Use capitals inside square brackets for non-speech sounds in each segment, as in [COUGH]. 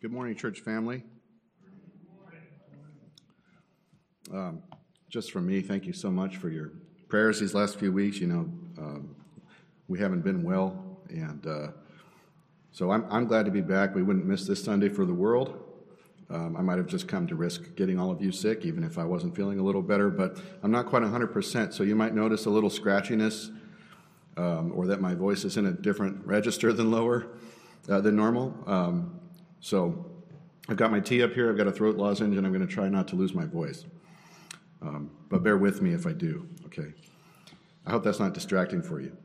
Good morning, church family. Um, just from me, thank you so much for your prayers these last few weeks. You know, um, we haven't been well, and uh, so I'm, I'm glad to be back. We wouldn't miss this Sunday for the world. Um, I might have just come to risk getting all of you sick, even if I wasn't feeling a little better, but I'm not quite 100%, so you might notice a little scratchiness um, or that my voice is in a different register than lower uh, than normal. So I've got my tea up here, I've got a throat lozenge, and I'm going to try not to lose my voice. Um, but bear with me if I do, okay? I hope that's not distracting for you.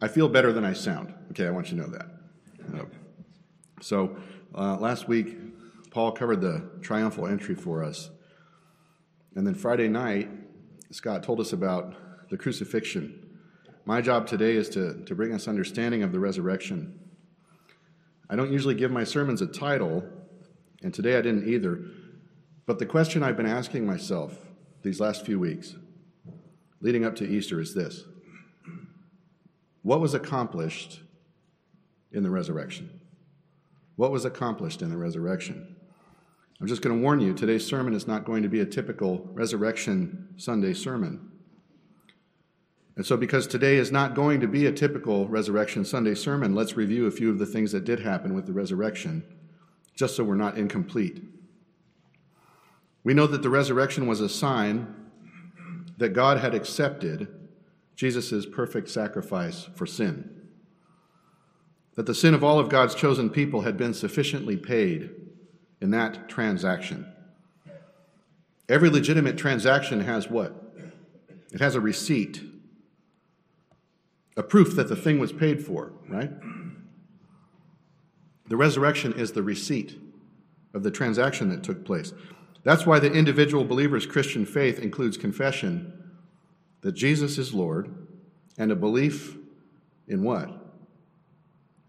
I feel better than I sound, okay? I want you to know that. Uh, so uh, last week, Paul covered the triumphal entry for us. And then Friday night, Scott told us about the crucifixion. My job today is to, to bring us understanding of the resurrection. I don't usually give my sermons a title, and today I didn't either. But the question I've been asking myself these last few weeks, leading up to Easter, is this What was accomplished in the resurrection? What was accomplished in the resurrection? I'm just going to warn you today's sermon is not going to be a typical Resurrection Sunday sermon. And so, because today is not going to be a typical Resurrection Sunday sermon, let's review a few of the things that did happen with the resurrection, just so we're not incomplete. We know that the resurrection was a sign that God had accepted Jesus' perfect sacrifice for sin, that the sin of all of God's chosen people had been sufficiently paid in that transaction. Every legitimate transaction has what? It has a receipt, a proof that the thing was paid for, right? The resurrection is the receipt of the transaction that took place. That's why the individual believer's Christian faith includes confession that Jesus is Lord and a belief in what?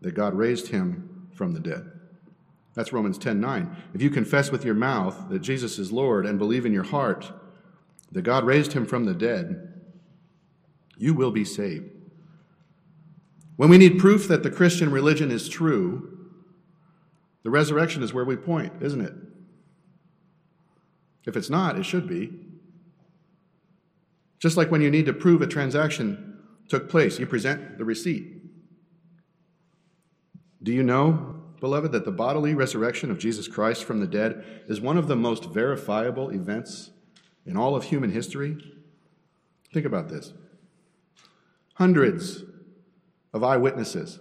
That God raised him from the dead. That's Romans 10:9. If you confess with your mouth that Jesus is Lord and believe in your heart that God raised him from the dead, you will be saved. When we need proof that the Christian religion is true, the resurrection is where we point, isn't it? If it's not, it should be. Just like when you need to prove a transaction took place, you present the receipt. Do you know beloved, that the bodily resurrection of Jesus Christ from the dead is one of the most verifiable events in all of human history? Think about this hundreds of eyewitnesses,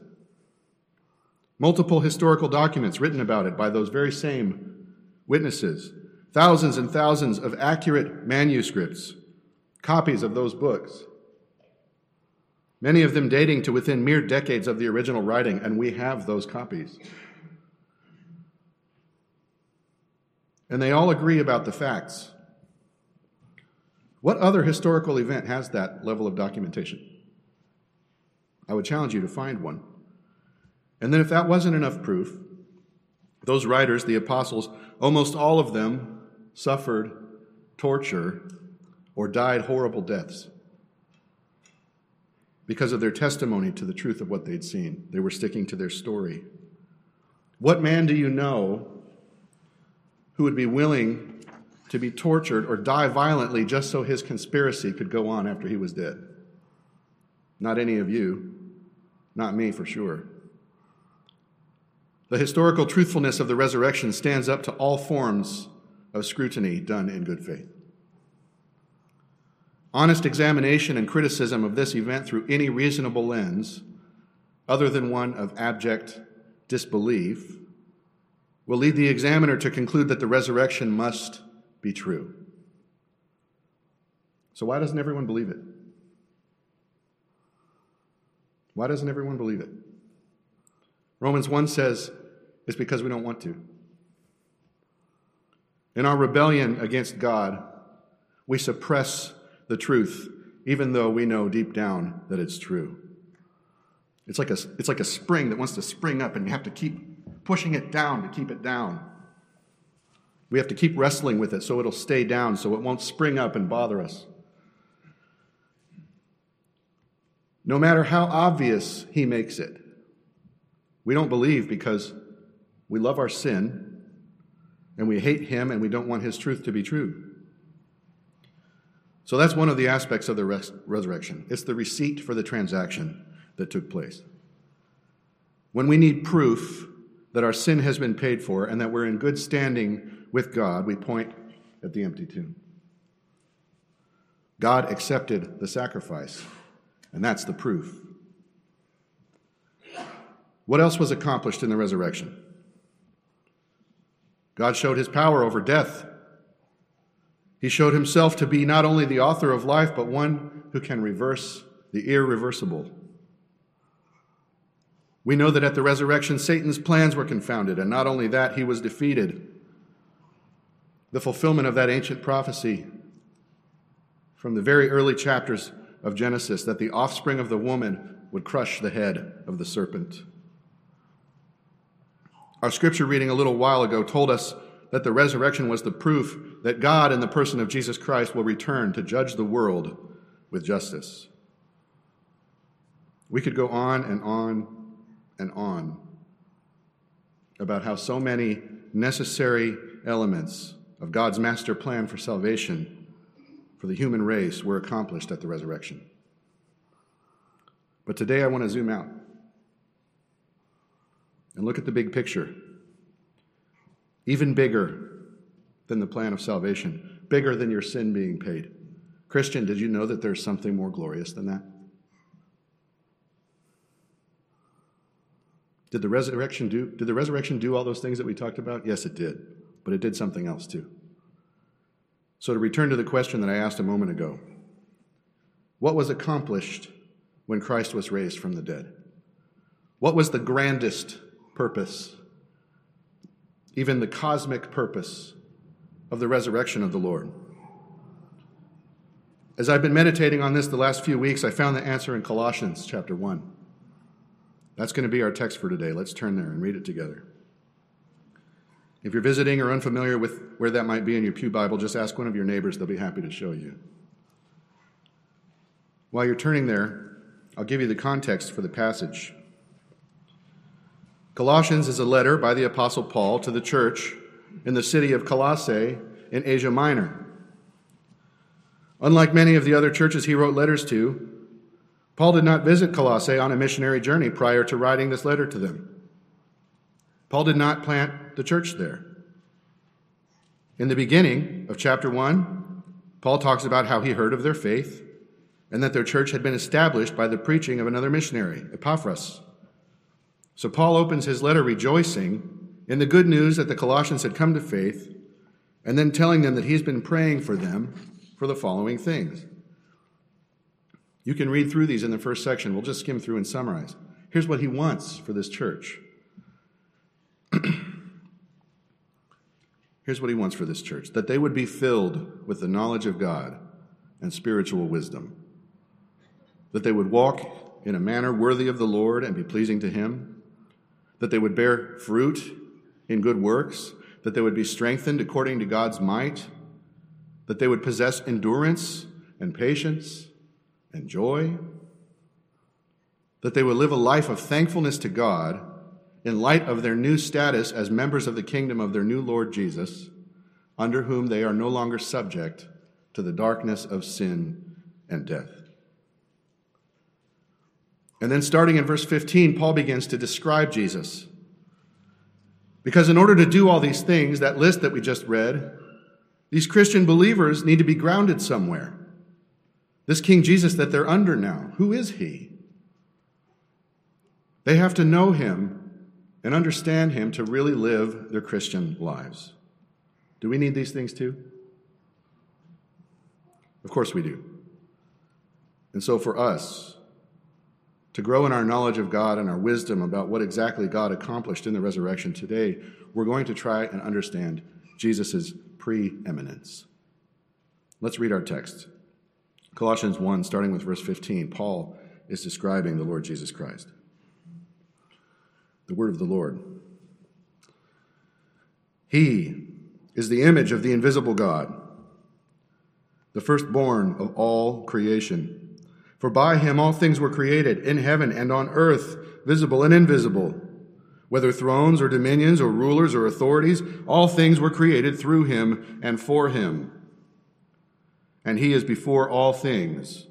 multiple historical documents written about it by those very same witnesses, thousands and thousands of accurate manuscripts, copies of those books many of them dating to within mere decades of the original writing, and we have those copies. and they all agree about the facts. What other historical event has that level of documentation? I would challenge you to find one. And then, if that wasn't enough proof, those writers, the apostles, almost all of them suffered torture or died horrible deaths because of their testimony to the truth of what they'd seen. They were sticking to their story. What man do you know who would be willing to be tortured or die violently just so his conspiracy could go on after he was dead. Not any of you, not me for sure. The historical truthfulness of the resurrection stands up to all forms of scrutiny done in good faith. Honest examination and criticism of this event through any reasonable lens, other than one of abject disbelief, will lead the examiner to conclude that the resurrection must be true. So, why doesn't everyone believe it? Why doesn't everyone believe it? Romans 1 says it's because we don't want to. In our rebellion against God, we suppress the truth, even though we know deep down that it's true. It's like a, it's like a spring that wants to spring up, and you have to keep pushing it down to keep it down. We have to keep wrestling with it so it'll stay down, so it won't spring up and bother us. No matter how obvious he makes it, we don't believe because We love our sin, and we hate him, and we don't want his truth to be true. So that's one of the aspects of the res- resurrection. It's the receipt for the transaction that took place. When we need proof that our sin has been paid for and that we're in good standing with God, we point at the empty tomb. God accepted the sacrifice, and that's the proof. What else was accomplished in the resurrection? God showed his power over death. He showed himself to be not only the author of life, but one who can reverse the irreversible. We know that at the resurrection, Satan's plans were confounded, and not only that, he was defeated. The fulfillment of that ancient prophecy from the very early chapters of Genesis that the offspring of the woman would crush the head of the serpent. Our scripture reading a little while ago told us that the resurrection was the proof that God, in the person of Jesus Christ, will return to judge the world with justice. We could go on and on and on about how so many necessary elements of God's master plan for salvation for the human race were accomplished at the resurrection. But today I want to zoom out and look at the big picture. Even bigger than the plan of salvation, bigger than your sin being paid. Christian, did you know that there's something more glorious than that? Did the resurrection do did the resurrection do all those things that we talked about? Yes, it did. But it did something else too. So to return to the question that I asked a moment ago, what was accomplished when Christ was raised from the dead? What was the grandest purpose, even the cosmic purpose of the resurrection of the Lord? As I've been meditating on this the last few weeks, I found the answer in Colossians chapter 1. That's going to be our text for today. Let's turn there and read it together. If you're visiting or unfamiliar with where that might be in your Pew Bible, just ask one of your neighbors. They'll be happy to show you. While you're turning there, I'll give you the context for the passage. Colossians is a letter by the Apostle Paul to the church in the city of Colossae in Asia Minor. Unlike many of the other churches he wrote letters to, Paul did not visit Colossae on a missionary journey prior to writing this letter to them. Paul did not plant the church there. In the beginning of chapter 1, Paul talks about how he heard of their faith and that their church had been established by the preaching of another missionary, Epaphras. So Paul opens his letter rejoicing in the good news that the Colossians had come to faith and then telling them that he's been praying for them for the following things. You can read through these in the first section. We'll just skim through and summarize. Here's what he wants for this church. [CLEARS THROAT] Here's what he wants for this church that they would be filled with the knowledge of God and spiritual wisdom, that they would walk in a manner worthy of the Lord and be pleasing to him, that they would bear fruit in good works, that they would be strengthened according to God's might, that they would possess endurance and patience and joy, that they would live a life of thankfulness to God in light of their new status as members of the kingdom of their new Lord Jesus, under whom they are no longer subject to the darkness of sin and death. And then, starting in verse 15, Paul begins to describe Jesus. Because in order to do all these things, that list that we just read, these Christian believers need to be grounded somewhere. This King Jesus that they're under now, who is he? They have to know him and understand him to really live their Christian lives. Do we need these things too? Of course we do. And so for us, to grow in our knowledge of God and our wisdom about what exactly God accomplished in the resurrection today, we're going to try and understand Jesus' preeminence. Let's read our text. Colossians 1, starting with verse 15, Paul is describing the Lord Jesus Christ. The word of the Lord. He is the image of the invisible God, the firstborn of all creation. For by him all things were created, in heaven and on earth, visible and invisible, Whether thrones or dominions or rulers or authorities, all things were created through him and for him. And he is before all things,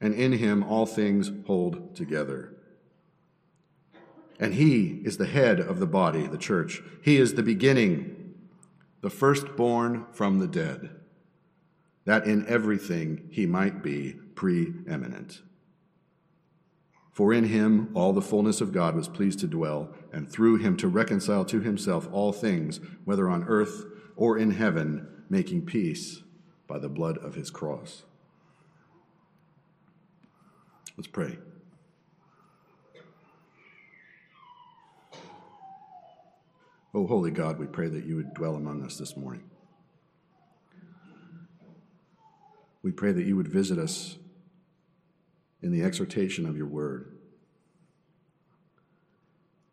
and in him all things hold together. And he is the head of the body, the church. He is the beginning, the firstborn from the dead, that in everything he might be preeminent. For in him all the fullness of God was pleased to dwell, and through him to reconcile to himself all things, whether on earth or in heaven, making peace by the blood of his cross. Let's pray. Oh, holy God, we pray that you would dwell among us this morning. We pray that you would visit us in the exhortation of your word.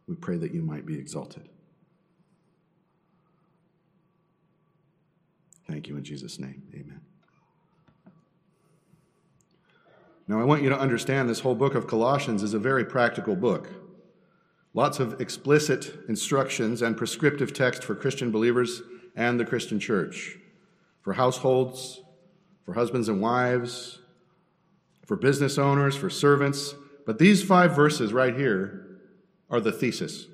We pray that you might be exalted. Thank you in Jesus' name. Amen. Now, I want you to understand this whole book of Colossians is a very practical book. Lots of explicit instructions and prescriptive text for Christian believers and the Christian church, for households, for husbands and wives, for business owners, for servants. But these five verses right here are the thesis,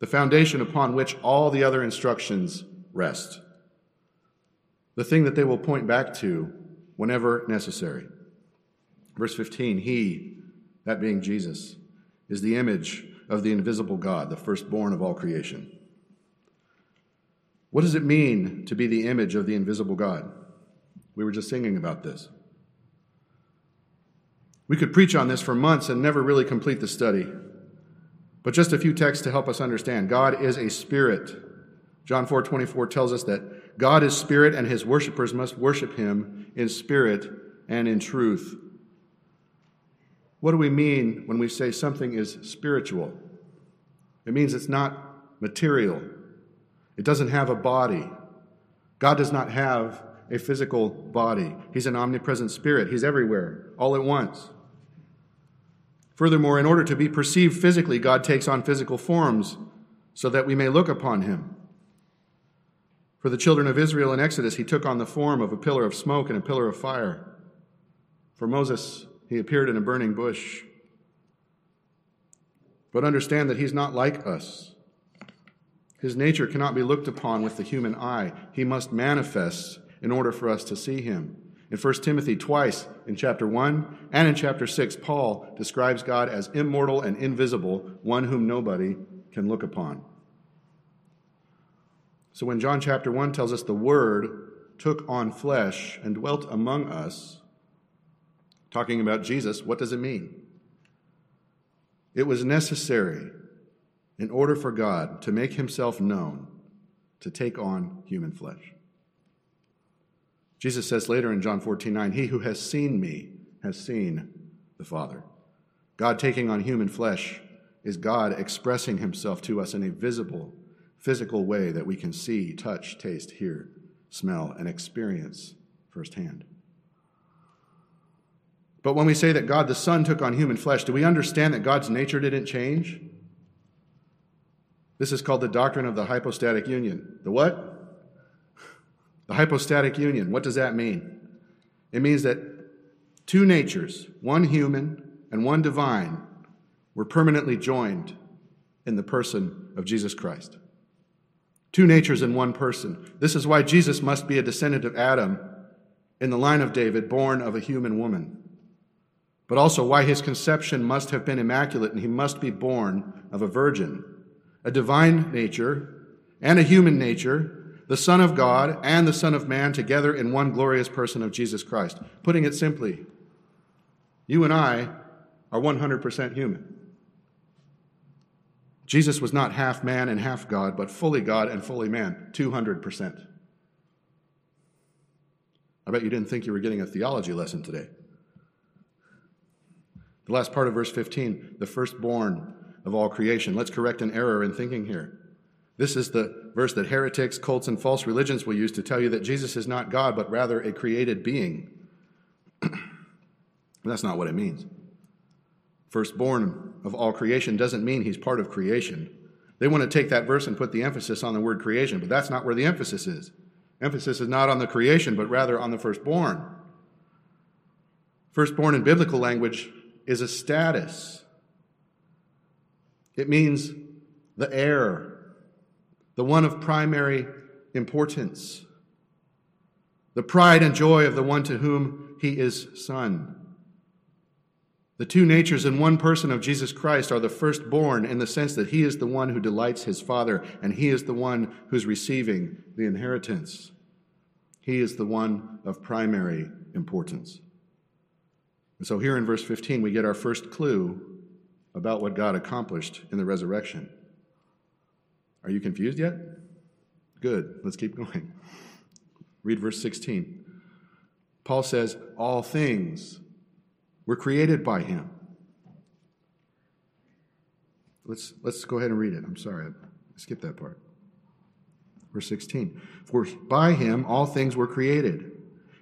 the foundation upon which all the other instructions rest, the thing that they will point back to whenever necessary. Verse 15 He, that being Jesus, is the image of the invisible God, the firstborn of all creation. What does it mean to be the image of the invisible God? We were just singing about this. We could preach on this for months and never really complete the study. But just a few texts to help us understand. God is a spirit. John 4 24 tells us that God is spirit and his worshippers must worship him in spirit and in truth. What do we mean when we say something is spiritual? It means it's not material, it doesn't have a body. God does not have a physical body, He's an omnipresent spirit, He's everywhere, all at once. Furthermore, in order to be perceived physically, God takes on physical forms so that we may look upon him. For the children of Israel in Exodus, he took on the form of a pillar of smoke and a pillar of fire. For Moses, he appeared in a burning bush. But understand that he's not like us. His nature cannot be looked upon with the human eye. He must manifest in order for us to see him. In 1 Timothy, twice in chapter 1 and in chapter 6, Paul describes God as immortal and invisible, one whom nobody can look upon. So when John chapter 1 tells us the Word took on flesh and dwelt among us, talking about Jesus, what does it mean? It was necessary in order for God to make himself known to take on human flesh. Jesus says later in John 14 9, He who has seen me has seen the Father. God taking on human flesh is God expressing himself to us in a visible, physical way that we can see, touch, taste, hear, smell, and experience firsthand. But when we say that God the Son took on human flesh, do we understand that God's nature didn't change? This is called the doctrine of the hypostatic union. The what? The hypostatic union, what does that mean? It means that two natures, one human and one divine, were permanently joined in the person of Jesus Christ. Two natures in one person. This is why Jesus must be a descendant of Adam in the line of David, born of a human woman. But also why his conception must have been immaculate and he must be born of a virgin. A divine nature and a human nature the Son of God and the Son of Man together in one glorious person of Jesus Christ. Putting it simply, you and I are 100% human. Jesus was not half man and half God, but fully God and fully man, 200%. I bet you didn't think you were getting a theology lesson today. The last part of verse 15, the firstborn of all creation. Let's correct an error in thinking here. This is the verse that heretics, cults, and false religions will use to tell you that Jesus is not God, but rather a created being. [CLEARS THROAT] That's not what it means. firstborn of all creation doesn't mean he's part of creation. They want to take that verse and put the emphasis on the word creation, but that's not where the emphasis is. Emphasis is not on the creation, but rather on the firstborn. Firstborn in biblical language is a status. It means the heir, the one of primary importance, the pride and joy of the one to whom he is son. The two natures in one person of Jesus Christ are the firstborn in the sense that he is the one who delights his Father and he is the one who's receiving the inheritance. He is the one of primary importance. And so here in verse 15, we get our first clue about what God accomplished in the resurrection. Are you confused yet? Good. Let's keep going. Read verse 16. Paul says, All things were created by him. Let's, let's go ahead and read it. I'm sorry, I skipped that part. Verse 16. For by him all things were created,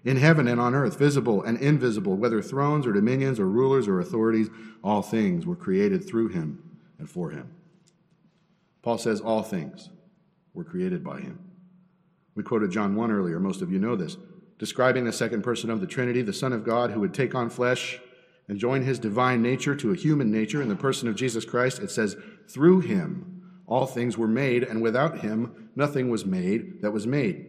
in heaven and on earth, visible and invisible, whether thrones or dominions or rulers or authorities, all things were created through him and for him. Paul says all things were created by him. We quoted John 1 earlier, most of you know this, describing the second person of the Trinity, the Son of God who would take on flesh and join his divine nature to a human nature in the person of Jesus Christ, it says, through him all things were made, and without him nothing was made that was made.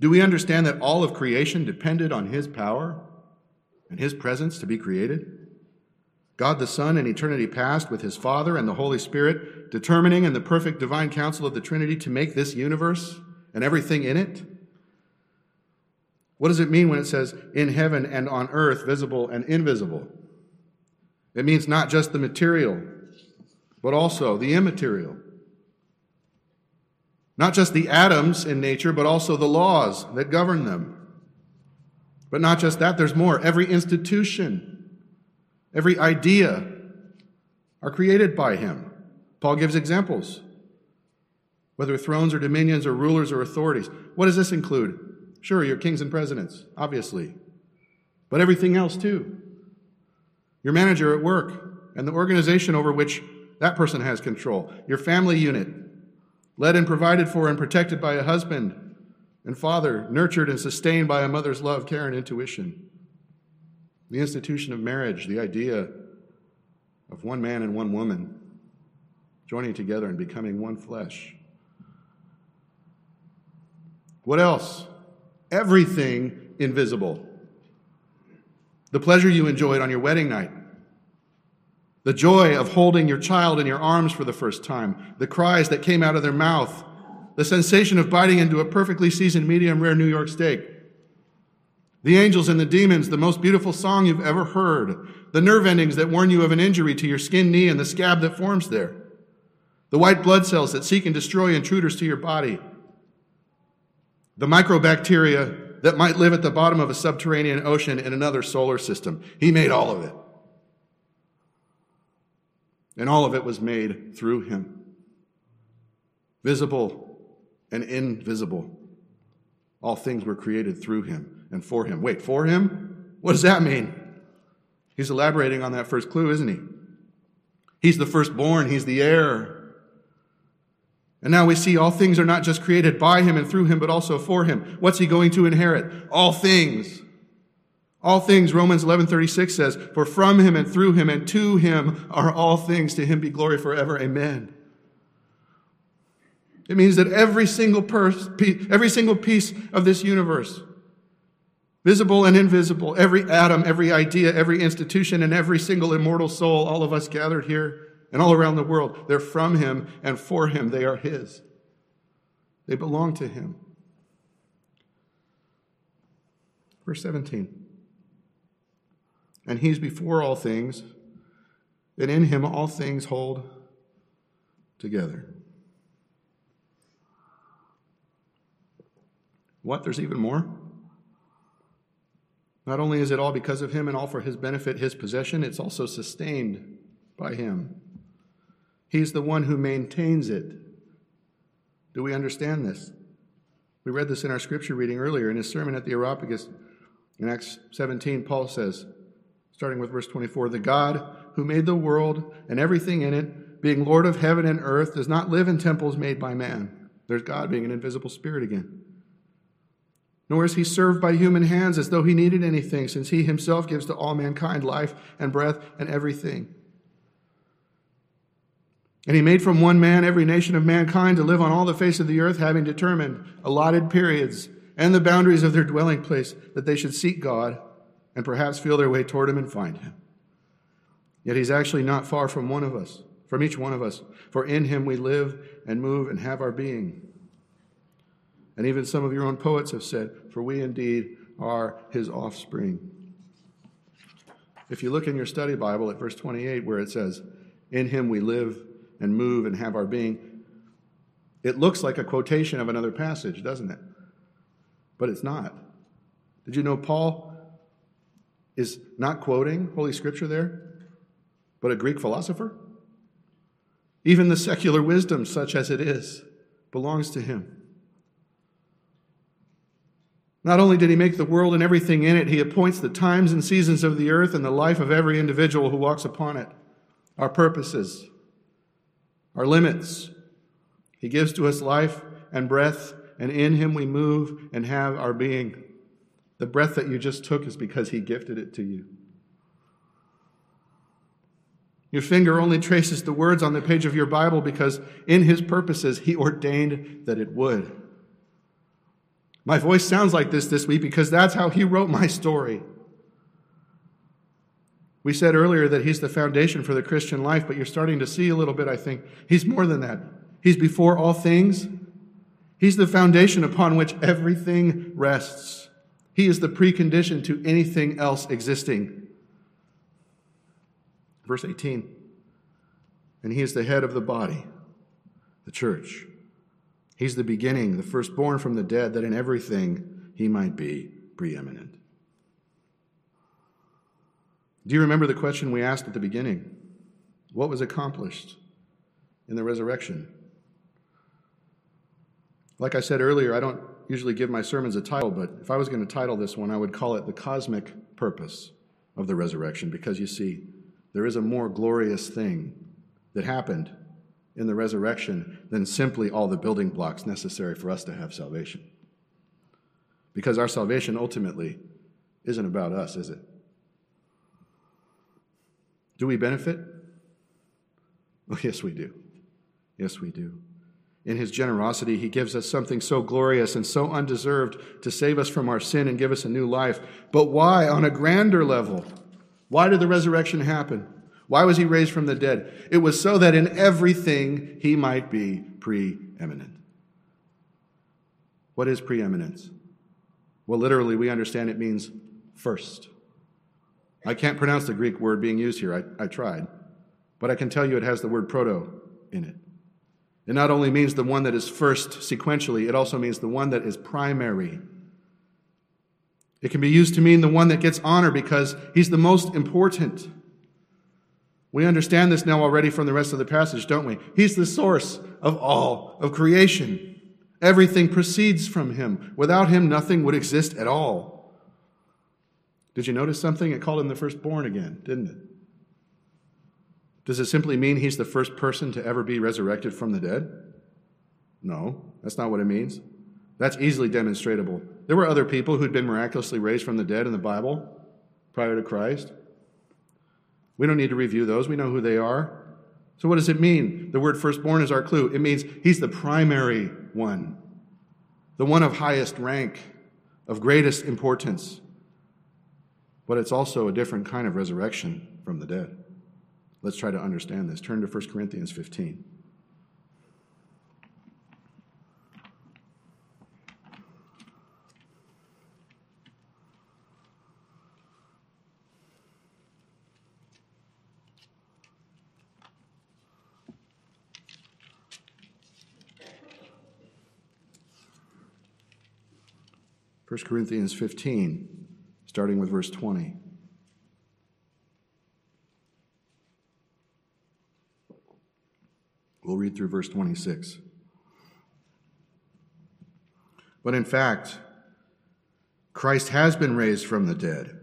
Do we understand that all of creation depended on his power and his presence to be created? God the Son in eternity past with his Father and the Holy Spirit determining in the perfect divine counsel of the Trinity to make this universe and everything in it? What does it mean when it says in heaven and on earth, visible and invisible? It means not just the material, but also the immaterial. Not just the atoms in nature, but also the laws that govern them. But not just that, there's more. Every institution, every idea are created by him. Paul gives examples, whether thrones or dominions or rulers or authorities. What does this include? Sure, your kings and presidents, obviously, but everything else too. Your manager at work and the organization over which that person has control. Your family unit, led and provided for and protected by a husband and father, nurtured and sustained by a mother's love, care, and intuition. The institution of marriage, the idea of one man and one woman joining together and becoming one flesh. What else? everything invisible. The pleasure you enjoyed on your wedding night, the joy of holding your child in your arms for the first time, the cries that came out of their mouth, the sensation of biting into a perfectly seasoned medium rare New York steak, the angels and the demons, the most beautiful song you've ever heard, the nerve endings that warn you of an injury to your skin knee and the scab that forms there, the white blood cells that seek and destroy intruders to your body, the microbacteria that might live at the bottom of a subterranean ocean in another solar system. He made all of it. And all of it was made through him. Visible and invisible. All things were created through him and for him. Wait, for him? What does that mean? He's elaborating on that first clue, isn't he? He's the firstborn, he's the heir. And now we see all things are not just created by him and through him, but also for him. What's he going to inherit? All things. All things, Romans 11:36 says, "For from him and through him and to him are all things. To him be glory forever. Amen." It means that every single pers- every single piece of this universe, visible and invisible, every atom, every idea, every institution, and every single immortal soul, all of us gathered here, and all around the world. They're from him and for him. They are his. They belong to him. Verse 17. And he's before all things, and in him all things hold together. What? There's even more? Not only is it all because of him and all for his benefit, his possession, it's also sustained by him. He's the one who maintains it. Do we understand this? We read this in our scripture reading earlier in his sermon at the Areopagus in Acts 17. Paul says, starting with verse 24 The God who made the world and everything in it, being Lord of heaven and earth, does not live in temples made by man. There's God being an invisible spirit again. Nor is he served by human hands as though he needed anything, since he himself gives to all mankind life and breath and everything. And he made from one man every nation of mankind to live on all the face of the earth, having determined allotted periods and the boundaries of their dwelling place, that they should seek God and perhaps feel their way toward him and find him. Yet he's actually not far from one of us, from each one of us, for in him we live and move and have our being. And even some of your own poets have said, For we indeed are his offspring. If you look in your study Bible at verse 28, where it says, In him we live and move and have our being, it looks like a quotation of another passage, doesn't it? But it's not. Did you know Paul is not quoting Holy Scripture there, but a Greek philosopher? Even the secular wisdom, such as it is, belongs to him. Not only did he make the world and everything in it, he appoints the times and seasons of the earth and the life of every individual who walks upon it, our purposes, our limits. He gives to us life and breath, and in him we move and have our being. The breath that you just took is because He gifted it to you. Your finger only traces the words on the page of your Bible because in His purposes He ordained that it would. My voice sounds like this this week because that's how He wrote my story. We said earlier that He's the foundation for the Christian life, but you're starting to see a little bit, I think. He's more than that. He's before all things, He's the foundation upon which everything rests. He is the precondition to anything else existing. Verse 18 And he is the head of the body, the church. He's the beginning, the firstborn from the dead, that in everything he might be preeminent. Do you remember the question we asked at the beginning? What was accomplished in the resurrection? Like I said earlier, I don't usually give my sermons a title, but if I was going to title this one, I would call it The Cosmic Purpose of the Resurrection, because you see, there is a more glorious thing that happened in the resurrection than simply all the building blocks necessary for us to have salvation. Because our salvation ultimately isn't about us, is it? Do we benefit? Oh, yes, we do. Yes, we do. In his generosity, he gives us something so glorious and so undeserved to save us from our sin and give us a new life. But why, on a grander level? Why did the resurrection happen? Why was he raised from the dead? It was so that in everything he might be preeminent. What is preeminence? Well, literally, we understand it means first. I can't pronounce the Greek word being used here. I, I tried. But I can tell you it has the word proto in it. It not only means the one that is first sequentially, it also means the one that is primary. It can be used to mean the one that gets honor because he's the most important. We understand this now already from the rest of the passage, don't we? He's the source of all of creation. Everything proceeds from him. Without him, nothing would exist at all. Did you notice something? It called him the firstborn again, didn't it? Does it simply mean he's the first person to ever be resurrected from the dead? No, that's not what it means. That's easily demonstrable. There were other people who'd been miraculously raised from the dead in the Bible prior to Christ. We don't need to review those, we know who they are. So, what does it mean? The word firstborn is our clue. It means he's the primary one, the one of highest rank, of greatest importance. But it's also a different kind of resurrection from the dead. Let's try to understand this. Turn to 1 Corinthians 15. First Corinthians 15, starting with verse 20. Read through verse 26. But in fact, Christ has been raised from the dead,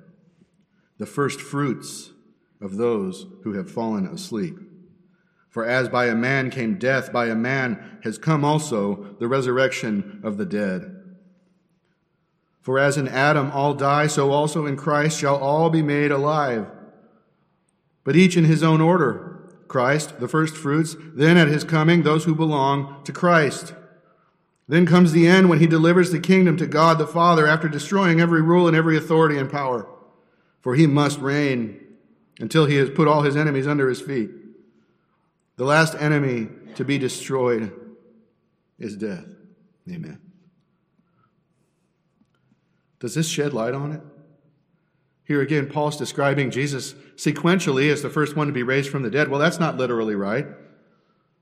the first fruits of those who have fallen asleep. For as by a man came death, by a man has come also the resurrection of the dead. For as in Adam all die, so also in Christ shall all be made alive. But each in his own order Christ, the first fruits, then at his coming, those who belong to Christ. Then comes the end when he delivers the kingdom to God the Father after destroying every rule and every authority and power. For he must reign until he has put all his enemies under his feet. The last enemy to be destroyed is death. Amen. Does this shed light on it? Here again, Paul's describing Jesus sequentially as the first one to be raised from the dead. Well, that's not literally right.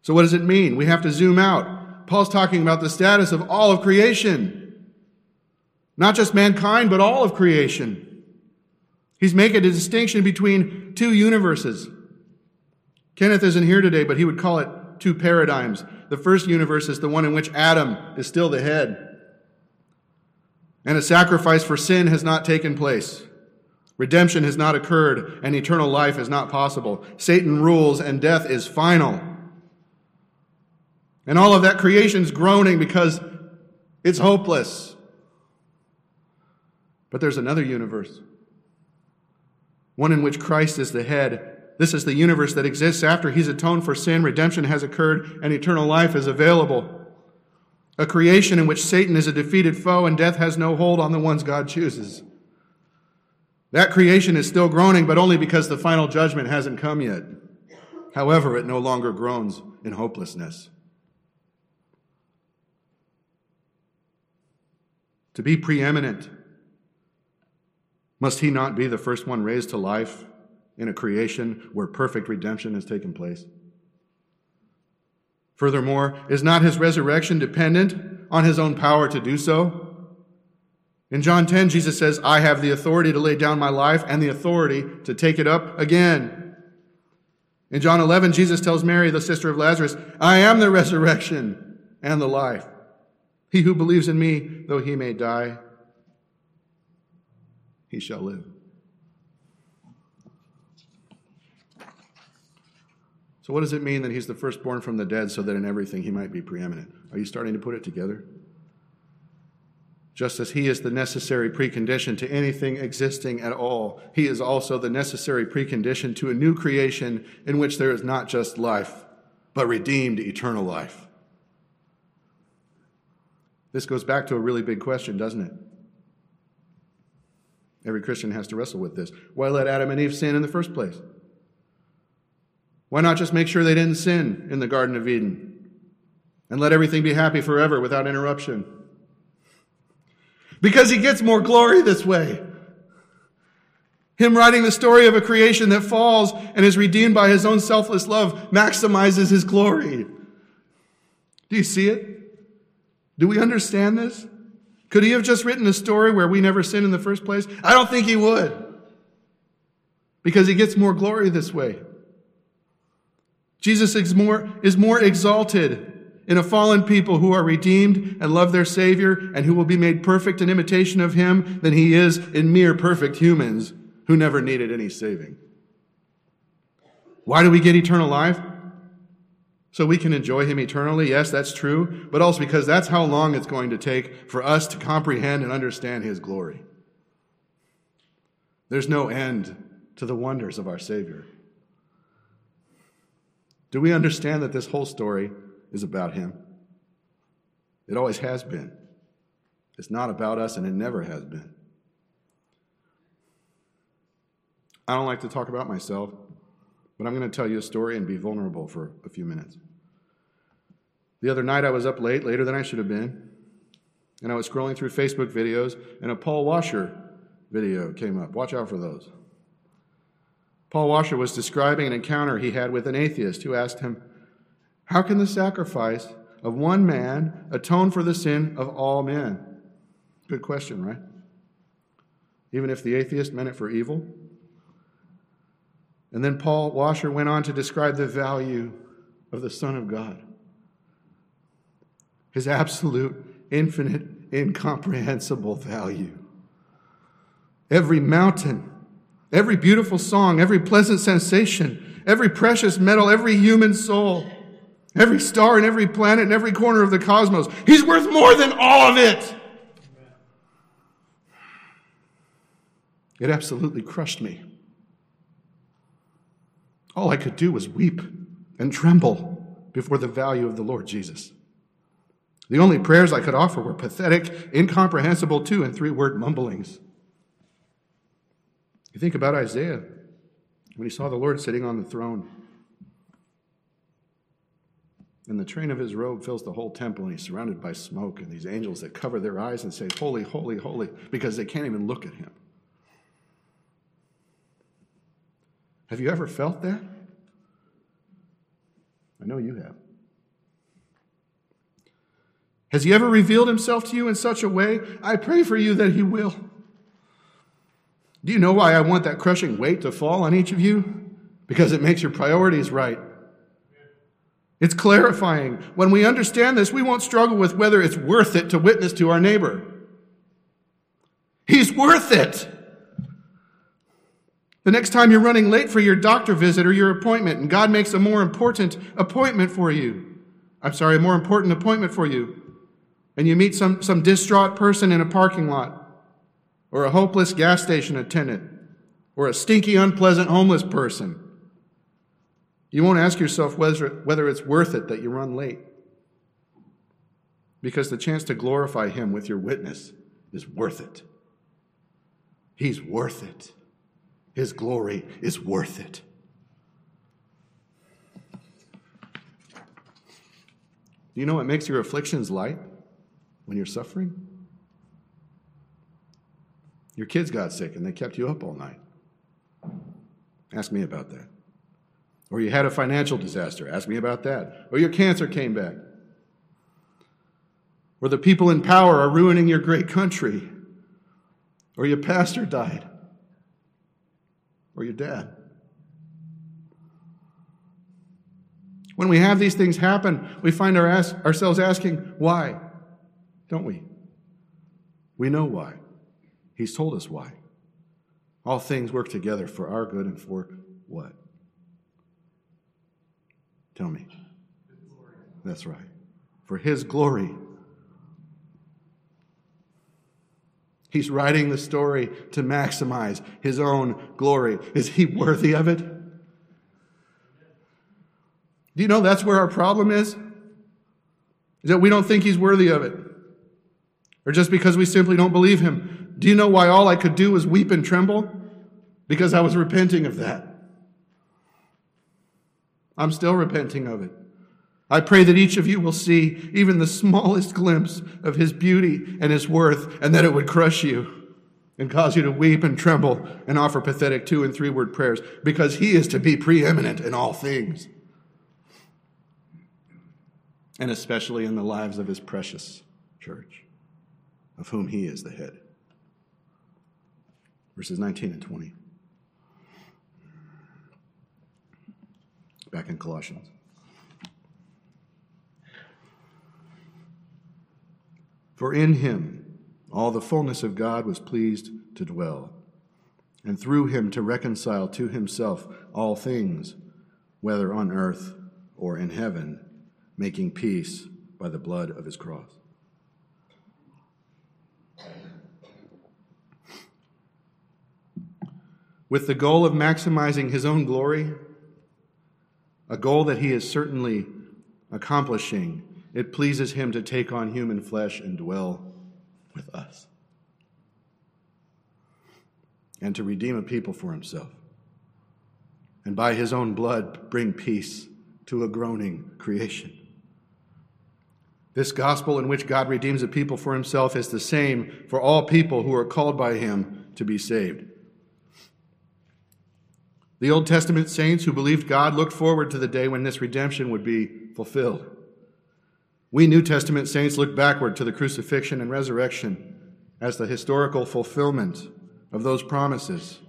So, what does it mean? We have to zoom out. Paul's talking about the status of all of creation, not just mankind, but all of creation. He's making a distinction between two universes. Kenneth isn't here today, but he would call it two paradigms. The first universe is the one in which Adam is still the head, and a sacrifice for sin has not taken place. Redemption has not occurred, and eternal life is not possible. Satan rules, and death is final. And all of that creation's groaning because it's hopeless. But there's another universe, one in which Christ is the head. This is the universe that exists after he's atoned for sin, redemption has occurred, and eternal life is available. A creation in which Satan is a defeated foe and death has no hold on the ones God chooses. That creation is still groaning, but only because the final judgment hasn't come yet. However, it no longer groans in hopelessness. To be preeminent, must he not be the first one raised to life in a creation where perfect redemption has taken place? Furthermore, is not his resurrection dependent on his own power to do so? In John 10, Jesus says, I have the authority to lay down my life and the authority to take it up again. In John 11, Jesus tells Mary, the sister of Lazarus, I am the resurrection and the life. He who believes in me, though he may die, he shall live. So, what does it mean that he's the firstborn from the dead so that in everything he might be preeminent? Are you starting to put it together? Just as he is the necessary precondition to anything existing at all, he is also the necessary precondition to a new creation in which there is not just life, but redeemed eternal life. This goes back to a really big question, doesn't it? Every Christian has to wrestle with this. Why let Adam and Eve sin in the first place? Why not just make sure they didn't sin in the Garden of Eden and let everything be happy forever without interruption? Because he gets more glory this way. Him writing the story of a creation that falls and is redeemed by his own selfless love maximizes his glory. Do you see it? Do we understand this? Could he have just written a story where we never sinned in the first place? I don't think he would. Because he gets more glory this way. Jesus is more, is more exalted in a fallen people who are redeemed and love their Savior and who will be made perfect in imitation of Him than He is in mere perfect humans who never needed any saving. Why do we get eternal life? So we can enjoy Him eternally. Yes, that's true, but also because that's how long it's going to take for us to comprehend and understand His glory. There's no end to the wonders of our Savior. Do we understand that this whole story is about Him. It always has been. It's not about us, and it never has been. I don't like to talk about myself, but I'm going to tell you a story and be vulnerable for a few minutes. The other night, I was up late, later than I should have been, and I was scrolling through Facebook videos, and a Paul Washer video came up. Watch out for those. Paul Washer was describing an encounter he had with an atheist who asked him, how can the sacrifice of one man atone for the sin of all men? Good question, right? Even if the atheist meant it for evil. And then Paul Washer went on to describe the value of the Son of God his absolute, infinite, incomprehensible value. Every mountain, every beautiful song, every pleasant sensation, every precious metal, every human soul, every star and every planet and every corner of the cosmos. He's worth more than all of it. It absolutely crushed me. All I could do was weep and tremble before the value of the Lord Jesus. The only prayers I could offer were pathetic, incomprehensible two and three word mumblings. You think about Isaiah when he saw the Lord sitting on the throne. And the train of his robe fills the whole temple, and he's surrounded by smoke and these angels that cover their eyes and say, Holy, holy, holy, because they can't even look at him. Have you ever felt that? I know you have. Has he ever revealed himself to you in such a way? I pray for you that he will. Do you know why I want that crushing weight to fall on each of you? Because it makes your priorities right. It's clarifying. When we understand this, we won't struggle with whether it's worth it to witness to our neighbor. He's worth it. The next time you're running late for your doctor visit or your appointment, and God makes a more important appointment for you, I'm sorry, a more important appointment for you, and you meet some, some distraught person in a parking lot, or a hopeless gas station attendant, or a stinky, unpleasant homeless person, you won't ask yourself whether, whether it's worth it that you run late. Because the chance to glorify Him with your witness is worth it. He's worth it. His glory is worth it. Do you know what makes your afflictions light when you're suffering? Your kids got sick and they kept you up all night. Ask me about that. Or you had a financial disaster. Ask me about that. Or your cancer came back. Or the people in power are ruining your great country. Or your pastor died or your dad. When we have these things happen, we find our ask, ourselves asking, why? Don't we? We know why. He's told us why. All things work together for our good and for what? Tell me. That's right. For His glory. He's writing the story to maximize his own glory. Is he worthy of it? Do you know that's where our problem is? Is that we don't think he's worthy of it. Or just because we simply don't believe him. Do you know why all I could do was weep and tremble? Because I was repenting of that. I'm still repenting of it. I pray that each of you will see even the smallest glimpse of his beauty and his worth, and that it would crush you and cause you to weep and tremble and offer pathetic two and three word prayers because he is to be preeminent in all things, and especially in the lives of his precious church, of whom he is the head. Verses 19 and 20. Back in Colossians. For in him all the fullness of God was pleased to dwell, and through him to reconcile to himself all things, whether on earth or in heaven, making peace by the blood of his cross. With the goal of maximizing his own glory, a goal that he is certainly accomplishing it pleases him to take on human flesh and dwell with us. And to redeem a people for himself. And by his own blood, bring peace to a groaning creation. This gospel in which God redeems a people for himself is the same for all people who are called by him to be saved. The Old Testament saints who believed God looked forward to the day when this redemption would be fulfilled. We New Testament saints look backward to the crucifixion and resurrection as the historical fulfillment of those promises.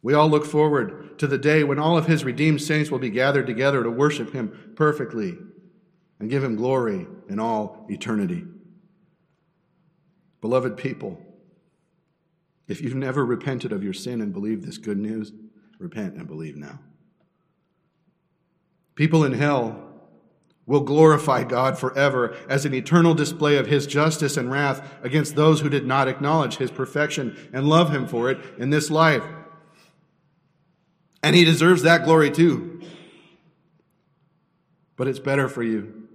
We all look forward to the day when all of his redeemed saints will be gathered together to worship him perfectly and give him glory in all eternity. Beloved people, If you've never repented of your sin and believed this good news, repent and believe now. People in hell will glorify God forever as an eternal display of his justice and wrath against those who did not acknowledge his perfection and love him for it in this life. And he deserves that glory too. But it's better for you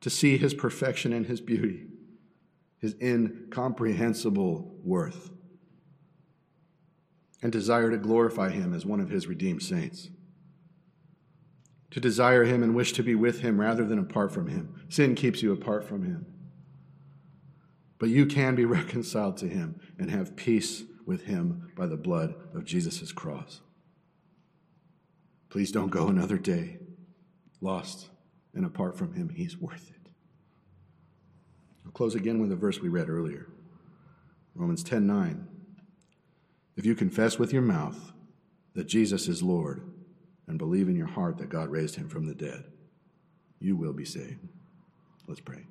to see his perfection and his beauty, his incomprehensible worth, and desire to glorify him as one of his redeemed saints to desire Him and wish to be with Him rather than apart from Him. Sin keeps you apart from Him. But you can be [LAUGHS] reconciled to Him and have peace with Him by the blood of Jesus' cross. Please don't go another day lost and apart from Him. He's worth it. Close again with the verse we read earlier Romans 10 9. If you confess with your mouth that Jesus is Lord, and believe in your heart that God raised him from the dead, you will be saved. Let's pray.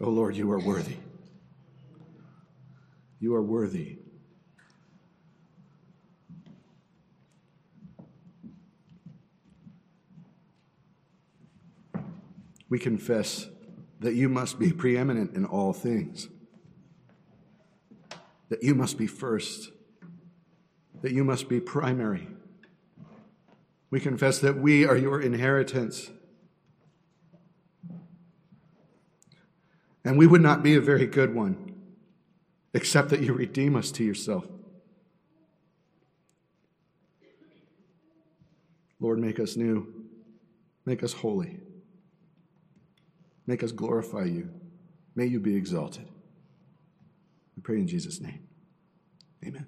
Oh Lord, you are worthy. You are worthy. We confess that you must be preeminent in all things, that you must be first, that you must be primary. We confess that we are your inheritance. And we would not be a very good one, except that you redeem us to yourself. Lord, make us new, make us holy. Make us glorify you. May you be exalted. We pray in Jesus' name. Amen.